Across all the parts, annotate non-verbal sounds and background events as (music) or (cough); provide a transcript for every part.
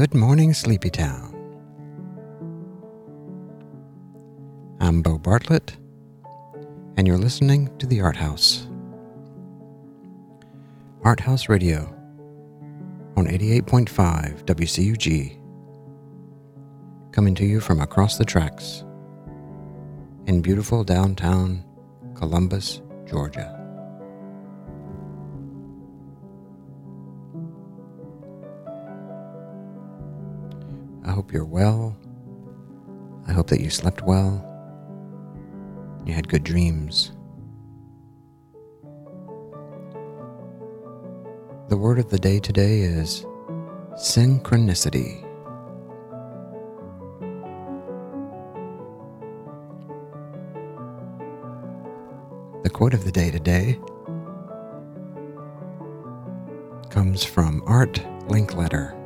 Good morning, Sleepy Town. I'm Bo Bartlett, and you're listening to The Art House. Art House Radio on 88.5 WCUG, coming to you from across the tracks in beautiful downtown Columbus, Georgia. Hope you're well. I hope that you slept well. You had good dreams. The word of the day today is synchronicity. The quote of the day today comes from Art Linkletter.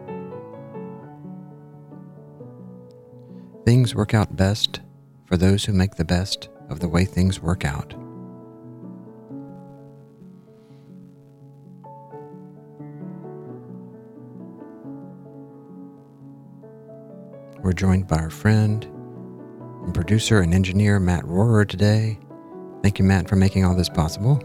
Things work out best for those who make the best of the way things work out. We're joined by our friend and producer and engineer Matt Rohrer today. Thank you, Matt, for making all this possible.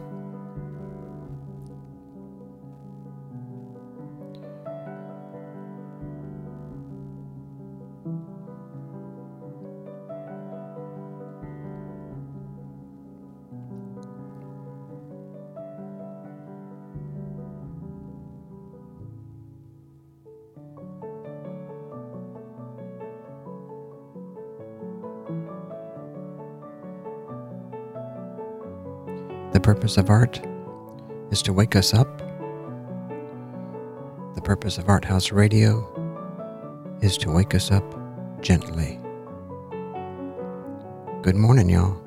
The purpose of art is to wake us up. The purpose of Art House Radio is to wake us up gently. Good morning, y'all.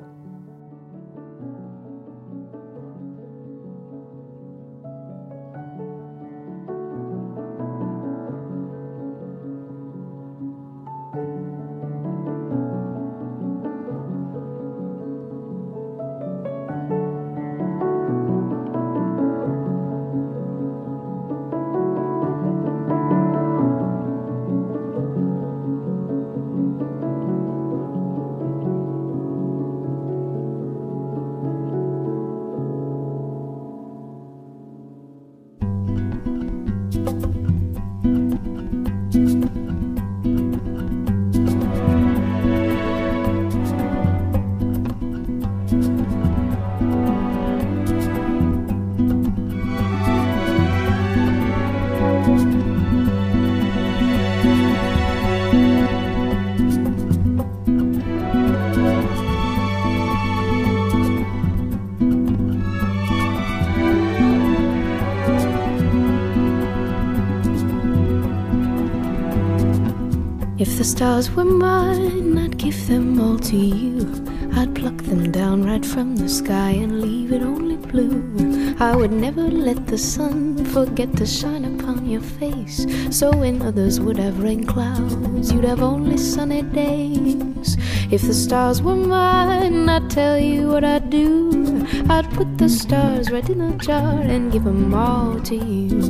The sun forget to shine upon your face. So when others would have rain clouds, you'd have only sunny days. If the stars were mine, I'd tell you what I'd do. I'd put the stars right in a jar and give them all to you.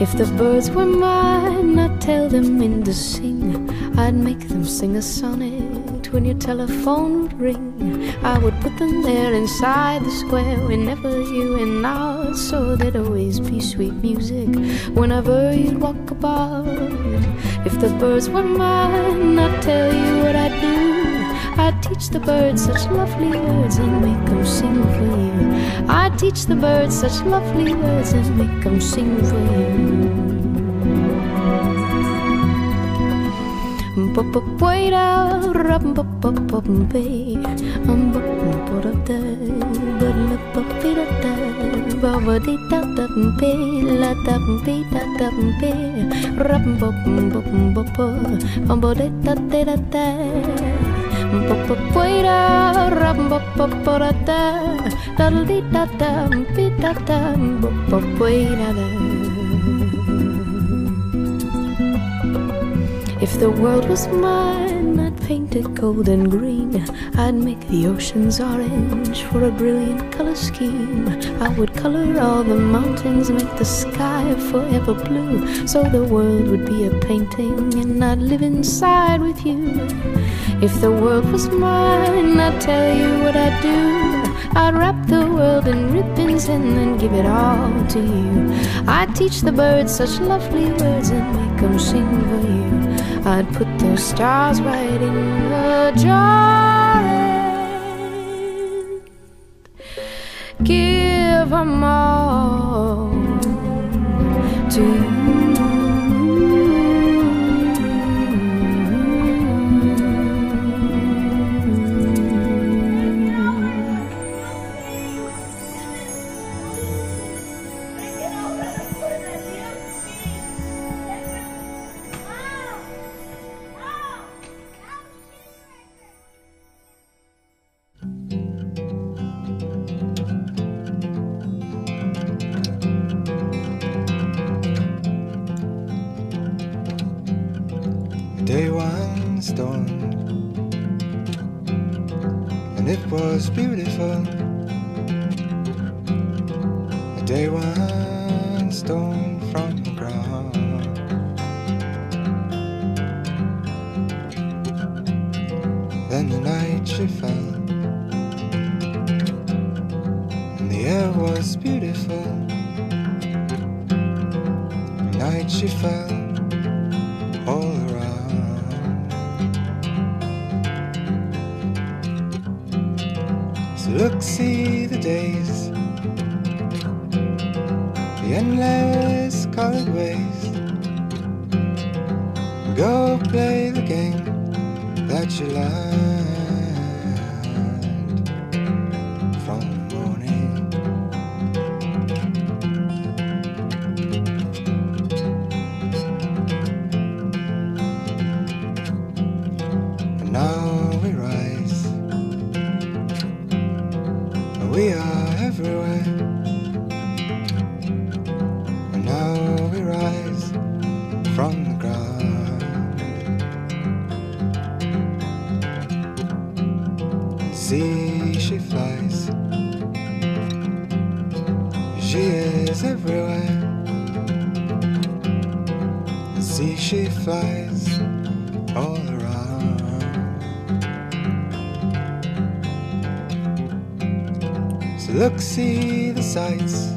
If the birds were mine, I'd tell them when to sing. I'd make them sing a sonnet when your telephone would ring. I would put them there inside the square whenever you and I, so there'd always be sweet music whenever you'd walk about. If the birds were mine, I'd tell you what I'd do. I'd teach the birds such lovely words and make them sing for you. I'd teach the birds such lovely words and make them sing for you. Wait out, if the world was mine I'd paint it gold and green. I'd make the oceans orange for a brilliant color scheme. I would color all the mountains, make the sky forever blue. So the world would be a painting, and I'd live inside with you. If the world was mine, I'd tell you what I'd do. I'd wrap the world in ribbons and then give it all to you. I'd teach the birds such lovely words and make them sing for you. I'd put those stars right in the jar and give them all to you. We are everywhere. And now we rise from the ground. See, she flies. She is everywhere. See, she flies look, see the sights,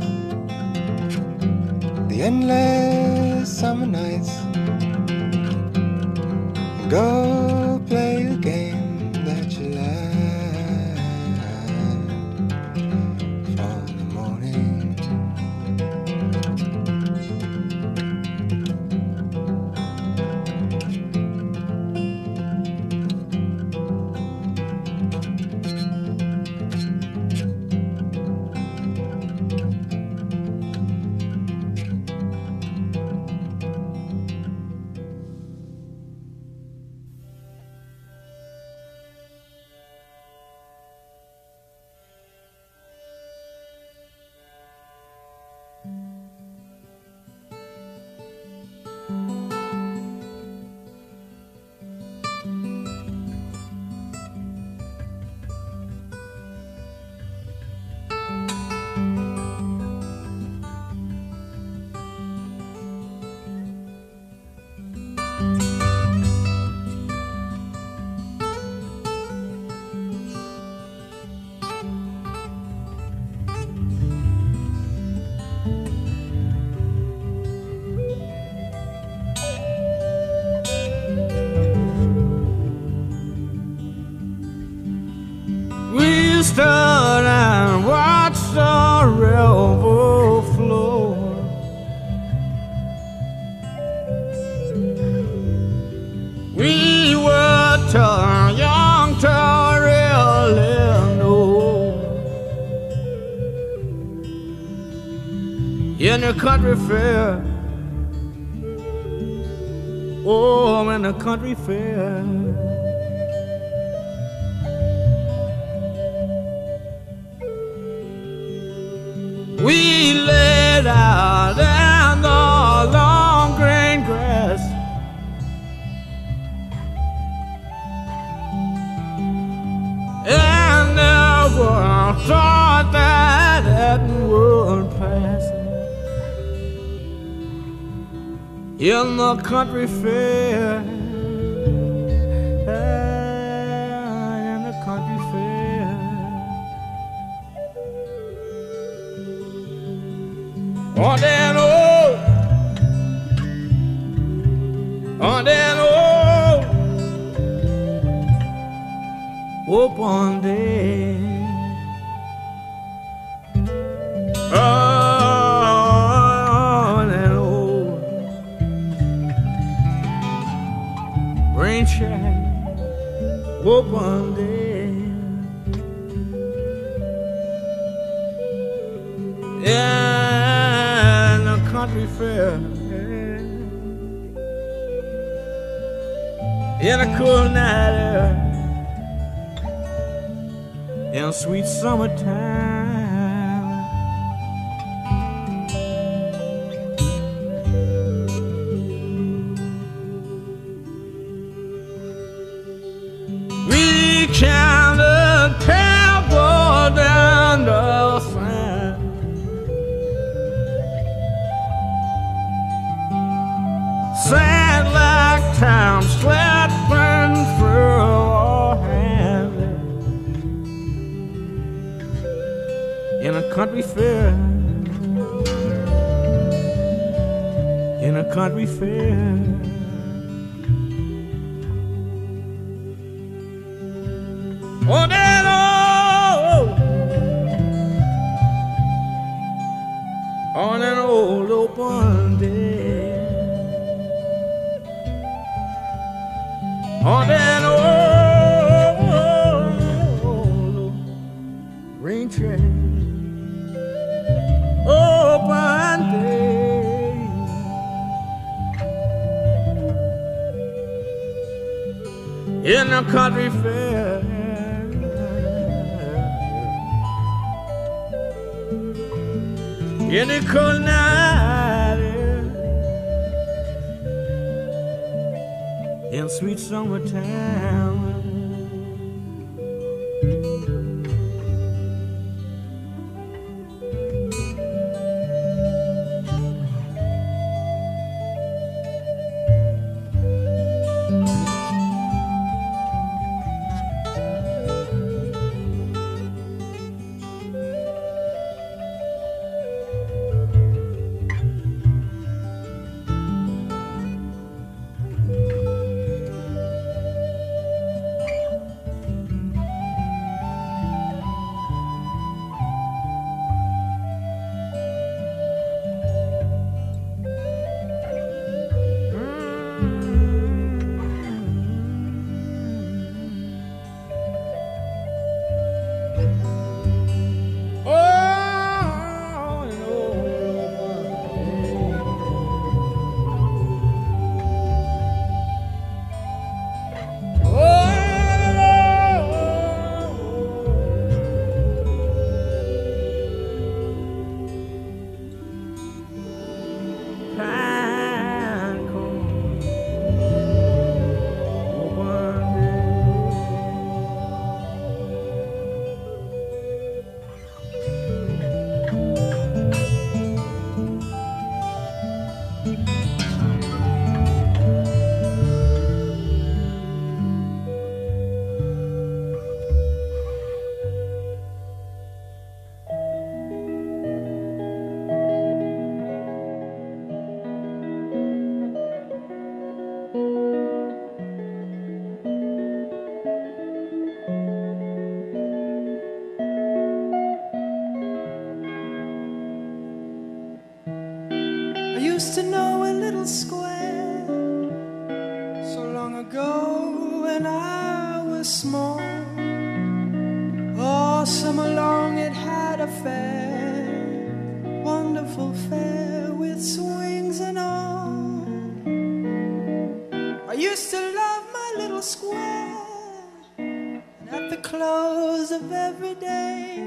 the endless summer nights. Go stood and watched the river flow. We were too young to really know. In the country fair, oh, in the country fair. We laid out in the long green grass. And never thought that it would pass. In the country fair. On that old, on old open day. On that old rain shack open day. In a cool night air in sweet summertime. A to know a little square so long ago when I was small. All summer long it had a fair, wonderful fair with swings and all. I used to love my little square, and at the close of every day,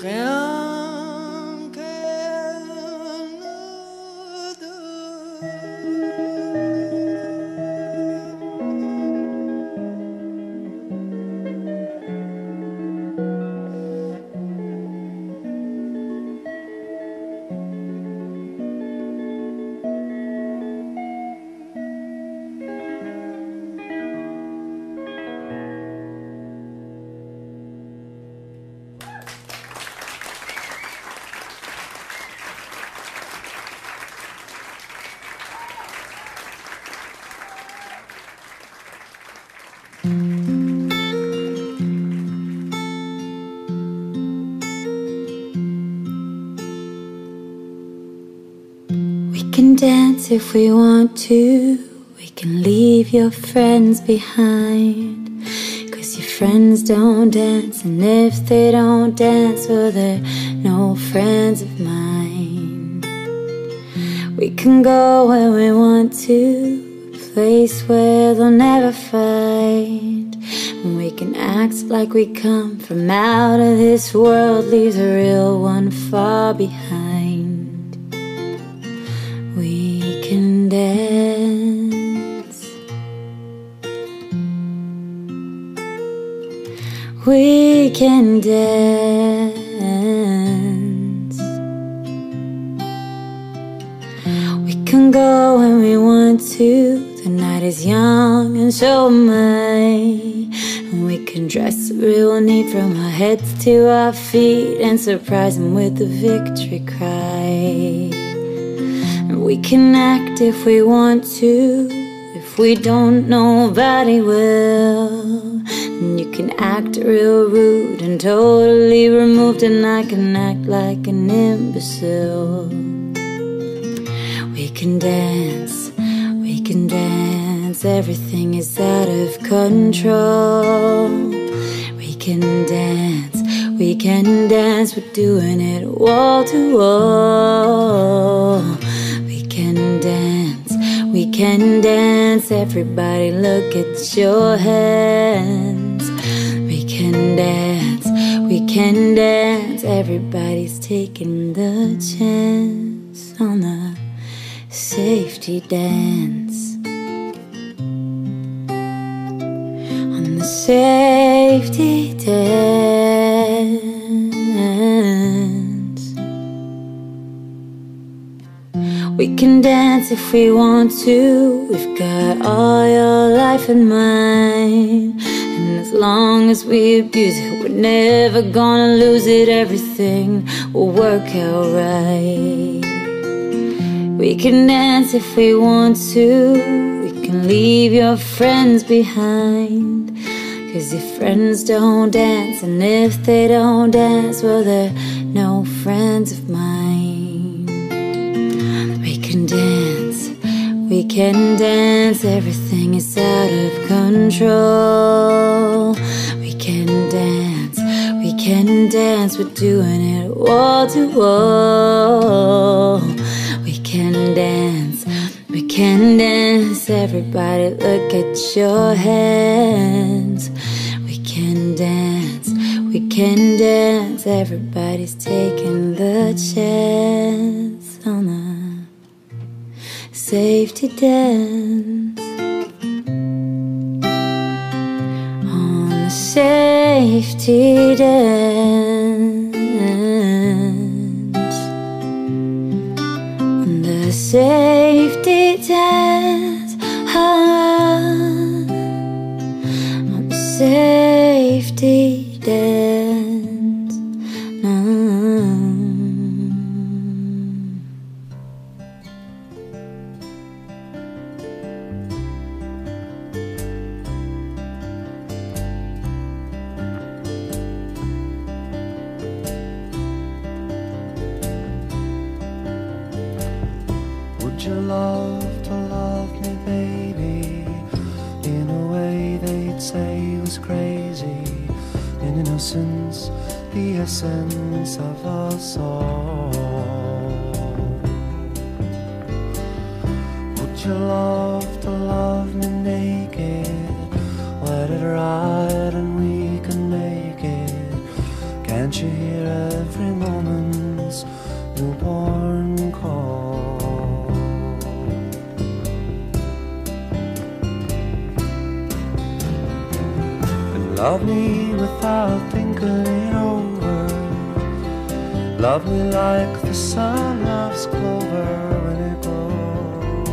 rien dance if we want to. We can leave your friends behind. Cause your friends don't dance, and if they don't dance, well, they're no friends of mine. We can go where we want to, a place where they'll never find. And we can act like we come from out of this world, leaves a real one far behind. We can dance. We can go when we want to. The night is young and so am I. And we can dress real neat from our heads to our feet and surprise them with a victory cry. And we can act if we want to. If we don't, nobody will. You can act real rude and totally removed, and I can act like an imbecile. We can dance, we can dance, everything is out of control. We can dance, we can dance, we're doing it wall to wall. We can dance, We can dance, everybody look at your hands. We can dance, we can dance, everybody's taking the chance on the safety dance. On the safety dance. We can dance if we want to. We've got all your life in mind. And as long as we abuse it, we're never gonna lose it. Everything will work out right. We can dance if we want to. We can leave your friends behind. Cause your friends don't dance, and if they don't dance, well, they're no friends of mine. We can dance, everything is out of control. We can dance, we can dance, we're doing it wall to wall. We can dance, we can dance, everybody look at your hands. We can dance, we can dance, everybody's taking the chance on the safety dance. On the safety dance. On the safety dance. Of us all. Love me like the sun loves clover when it grows.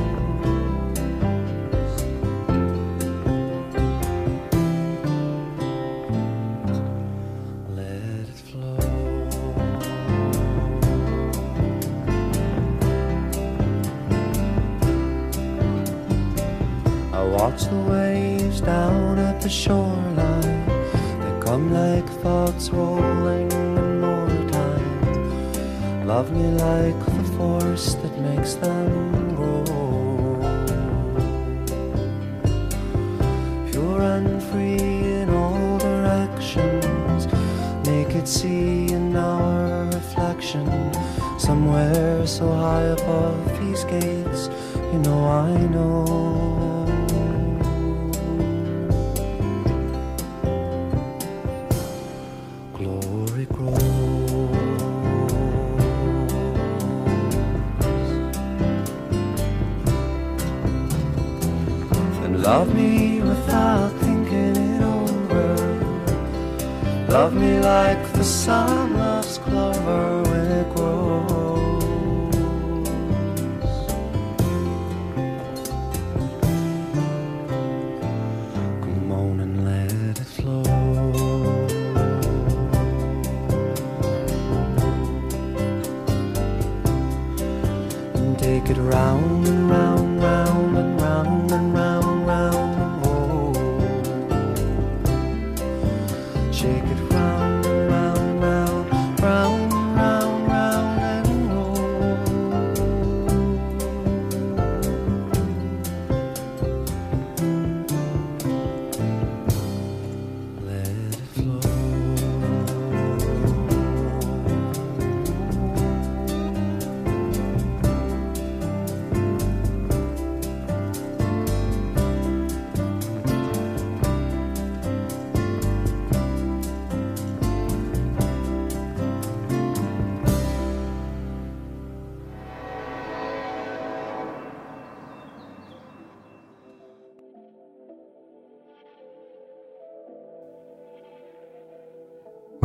Let it flow. I watch the waves down at the shoreline. Love me like the force that makes them grow. Pure and free in all directions. Make it see in our reflection. Somewhere so high above these gates, you know I know.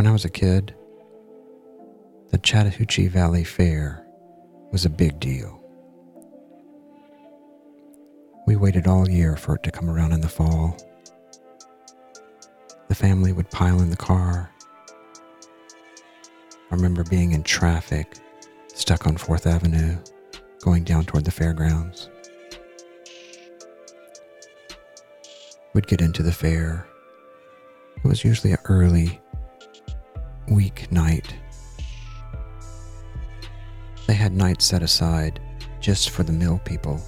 When I was a kid, the Chattahoochee Valley Fair was a big deal. We waited all year for it to come around in the fall. The family would pile in the car. I remember being in traffic, stuck on 4th Avenue, going down toward the fairgrounds. We'd get into the fair. It was usually an early week night. They had nights set aside just for the mill people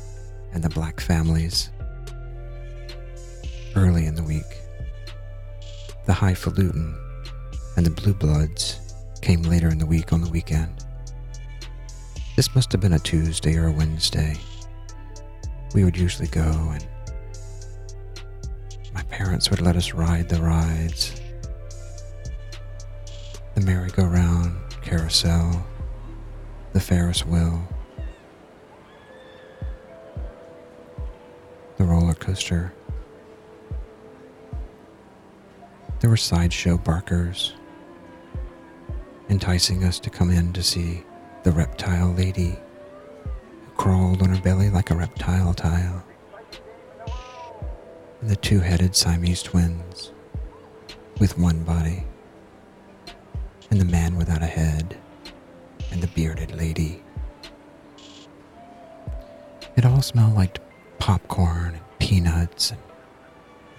and the black families. Early in the week, the highfalutin and the blue bloods came later in the week on the weekend. This must have been a Tuesday or a Wednesday. We would usually go, and my parents would let us ride the rides the merry-go-round, carousel, the Ferris wheel, the roller coaster. There were sideshow barkers enticing us to come in to see the reptile lady who crawled on her belly like a reptile tile, and the two headed Siamese twins with one body, and the man without a head, and the bearded lady. It all smelled like popcorn and peanuts and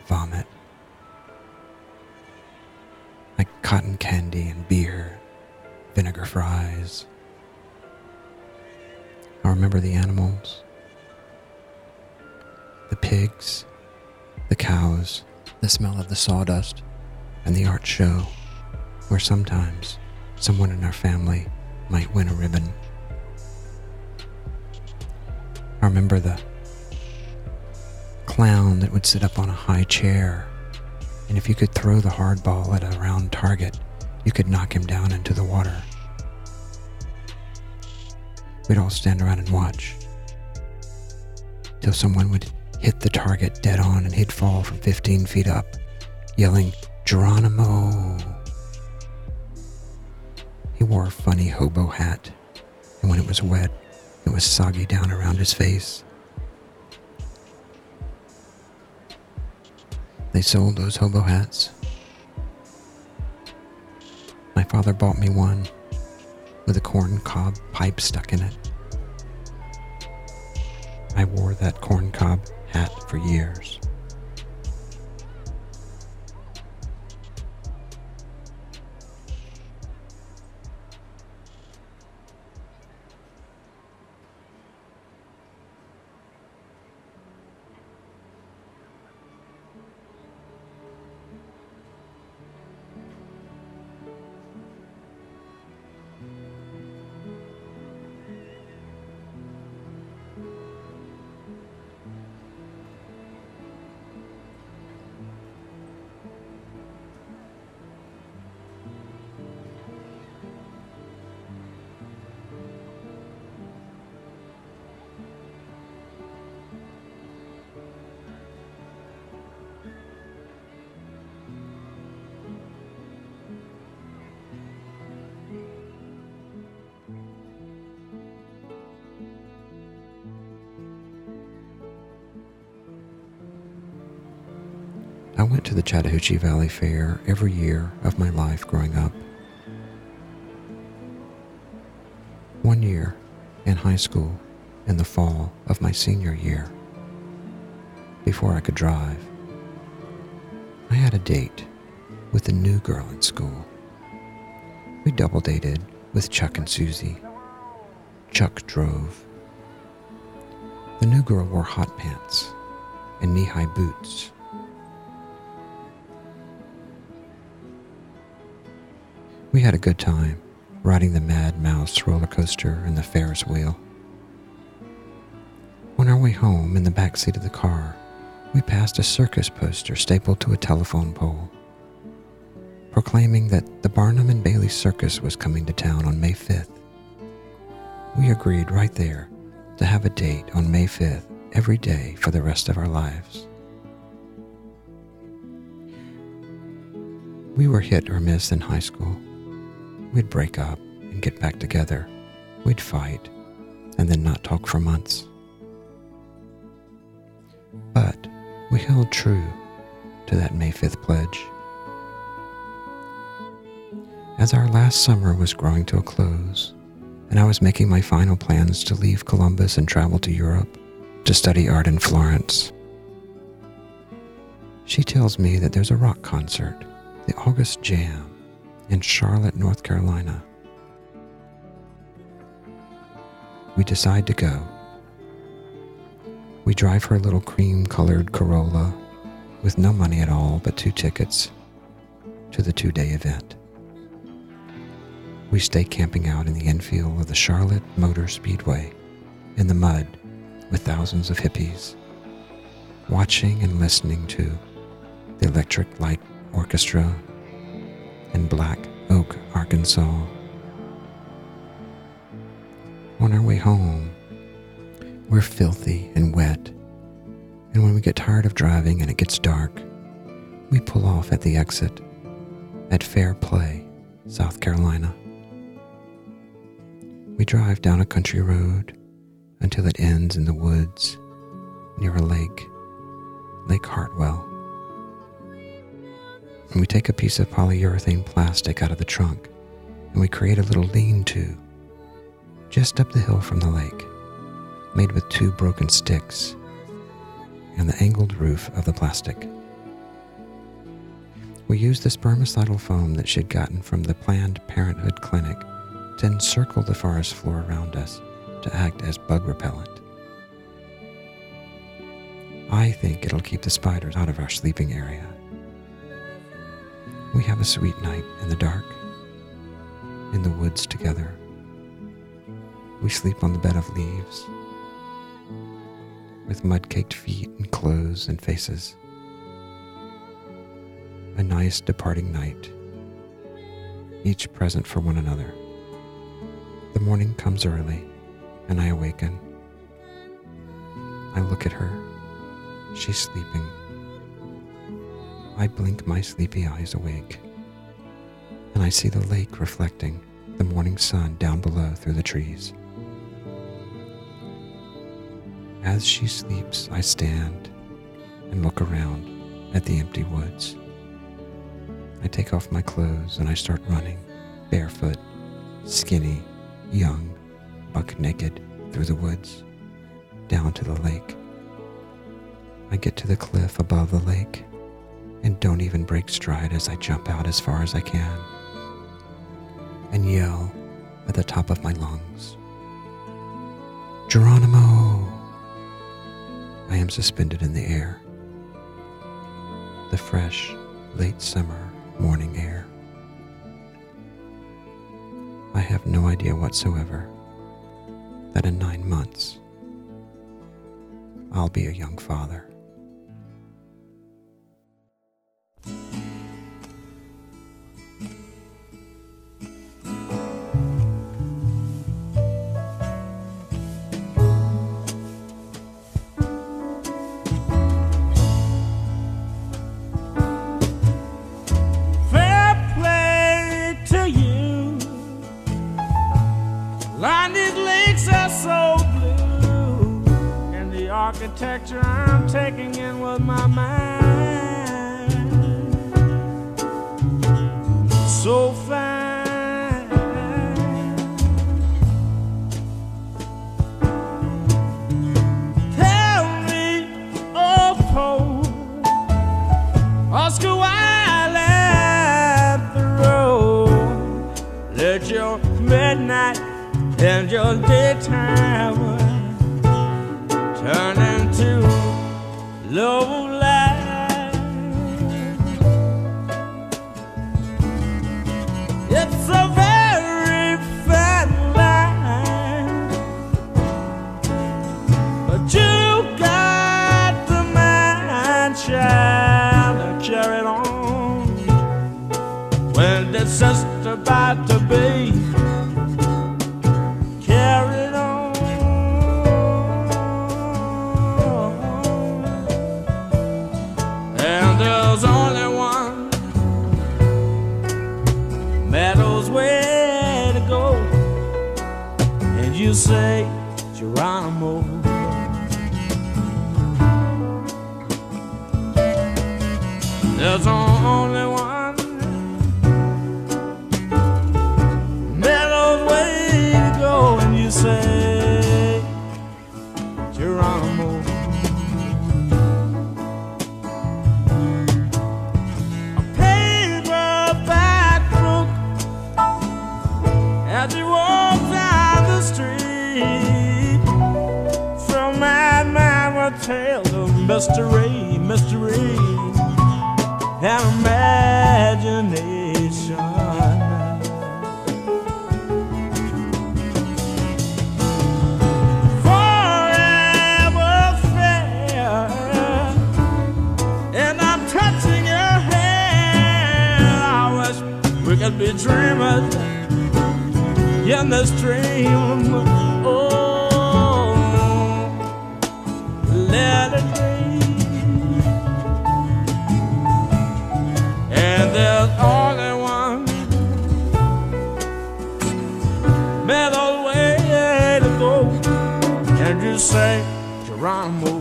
vomit, like cotton candy and beer, vinegar fries. I remember the animals, the pigs, the cows, the smell of the sawdust, and the art show, where sometimes someone in our family might win a ribbon. I remember the clown that would sit up on a high chair, and if you could throw the hard ball at a round target, you could knock him down into the water. We'd all stand around and watch till someone would hit the target dead on and he'd fall from 15 feet up, yelling, Geronimo! He wore a funny hobo hat, and when it was wet, it was soggy down around his face. They sold those hobo hats. My father bought me one with a corn cob pipe stuck in it. I wore that corn cob hat for years. I went to the Chattahoochee Valley Fair every year of my life growing up. One year in high school in the fall of my senior year, before I could drive, I had a date with a new girl in school. We double dated with Chuck and Susie. Chuck drove. The new girl wore hot pants and knee high boots We had a good time riding the Mad Mouse roller coaster and the Ferris wheel. On our way home in the back seat of the car, we passed a circus poster stapled to a telephone pole, proclaiming that the Barnum and Bailey Circus was coming to town on May 5th. We agreed right there to have a date on May 5th every day for the rest of our lives. We were hit or miss in high school. We'd break up and get back together. We'd fight and then not talk for months. But we held true to that May 5th pledge. As our last summer was growing to a close, and I was making my final plans to leave Columbus and travel to Europe to study art in Florence, she tells me that there's a rock concert, the August Jam, in Charlotte, North Carolina. We decide to go. We drive her little cream colored Corolla with no money at all but two tickets to the two day event. We stay camping out in the infield of the Charlotte Motor Speedway in the mud with thousands of hippies, watching and listening to the Electric Light Orchestra in Black Oak, Arkansas. On our way home, we're filthy and wet, and when we get tired of driving and it gets dark, we pull off at the exit at Fair Play, South Carolina. We drive down a country road until it ends in the woods near a lake, Lake Hartwell. And we take a piece of polyurethane plastic out of the trunk and we create a little lean to just up the hill from the lake, made with two broken sticks and the angled roof of the plastic. We used the spermicidal foam that she'd gotten from the Planned Parenthood clinic to encircle the forest floor around us to act as bug repellent. I think it'll keep the spiders out of our sleeping area. Have a sweet night in the dark, in the woods together. We sleep on the bed of leaves, with mud caked feet and clothes and faces. A nice departing night, each present for one another. The morning comes early, and I awaken. I look at her. She's sleeping. I blink my sleepy eyes awake, and I see the lake reflecting the morning sun down below through the trees. As she sleeps, I stand and look around at the empty woods. I take off my clothes and I start running, barefoot, skinny, young, buck naked, through the woods, down to the lake. I get to the cliff above the lake and don't even break stride as I jump out as far as I can and yell at the top of my lungs Geronimo! I am suspended in the air. The fresh, late summer morning air. I have no idea whatsoever that in nine months I'll be a young father. Architecture I'm taking in with my mind. So fine. Tell me, oh, Poe. Oscar Wilde the road. Let your midnight and your daytime just about to be as he down the street. Some madman will tell of mystery, mystery, and imagination. Could be dreamers in this dream. Oh, let it be. And there's only one way to go. And you say, Geronimo.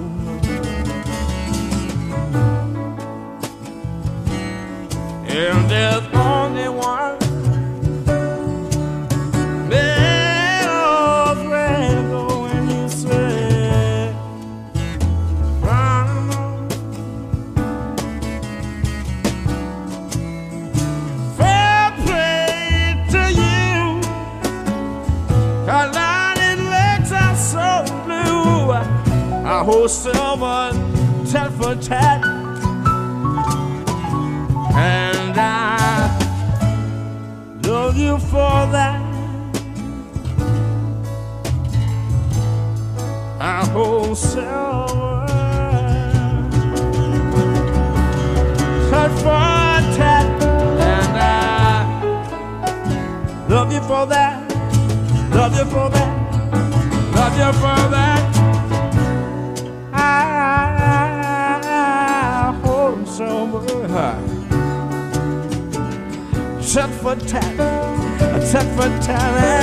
And there's Hold silver tat for tat. And I love you for that. I hold silver tat for tat. And I love you for that. Love you for that. Love you for that. Tat, tat for tat,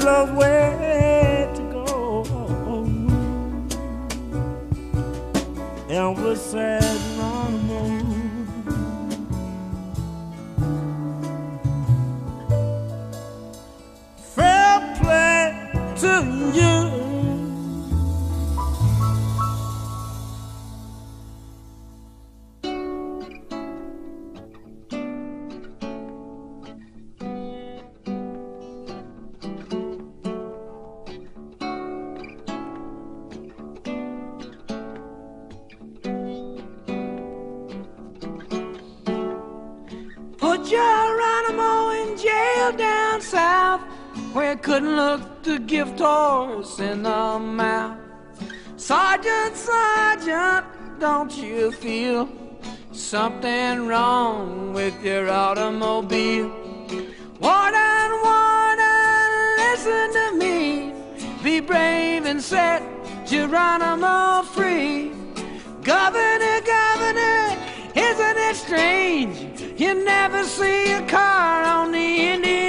better way something wrong with your automobile. Warden, warden, listen to me. Be brave and set Geronimo free. Governor, governor, isn't it strange? You never see a car on the Indian.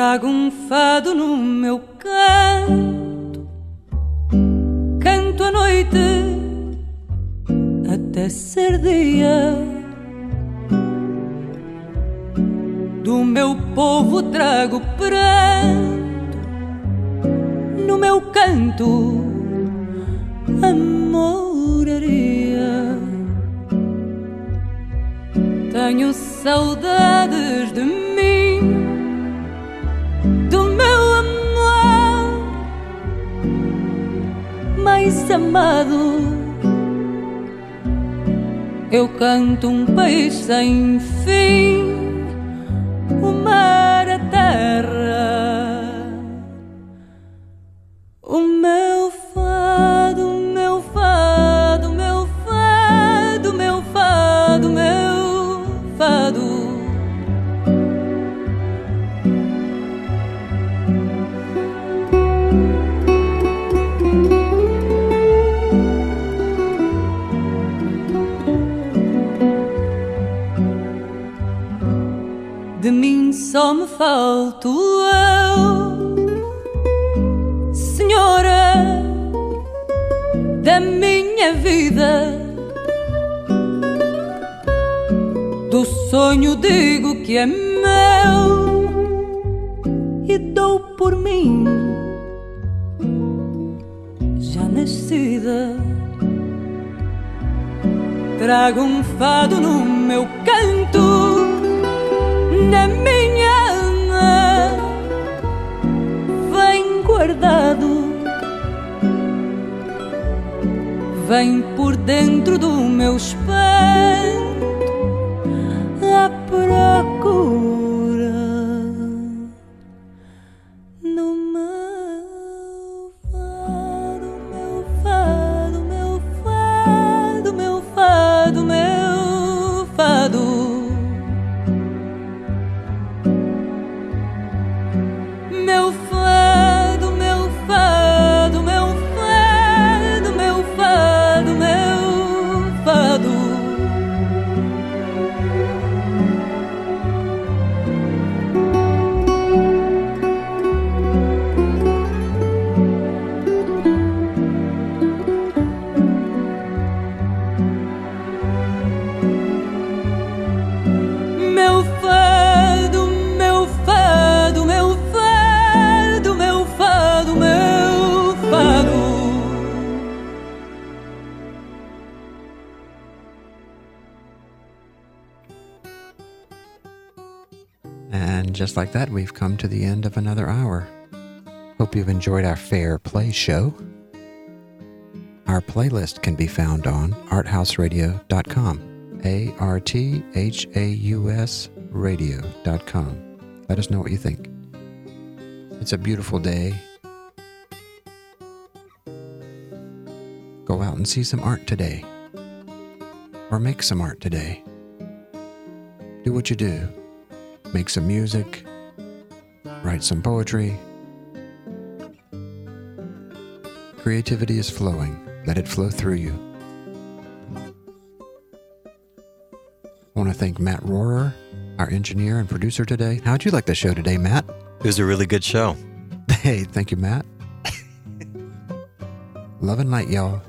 trago um fado no meu canto. Canto a noite até ser dia. Do meu povo trago pranto, no meu canto amoraria. Tenho saudade amado. Eu canto um país sem fim. Just like that, we've come to the end of another hour. Hope you've enjoyed our Fair Play show. Our playlist can be found on arthausradio.com. A R T H A U S radio.com. Let us know what you think. It's a beautiful day. Go out and see some art today. Or make some art today. Do what you do. Make some music. Write some poetry. Creativity is flowing. Let it flow through you. I want to thank Matt Rohrer, our engineer and producer today. How'd you like the show today, Matt? It was a really good show. Hey, thank you, Matt. (laughs) Love and light, y'all.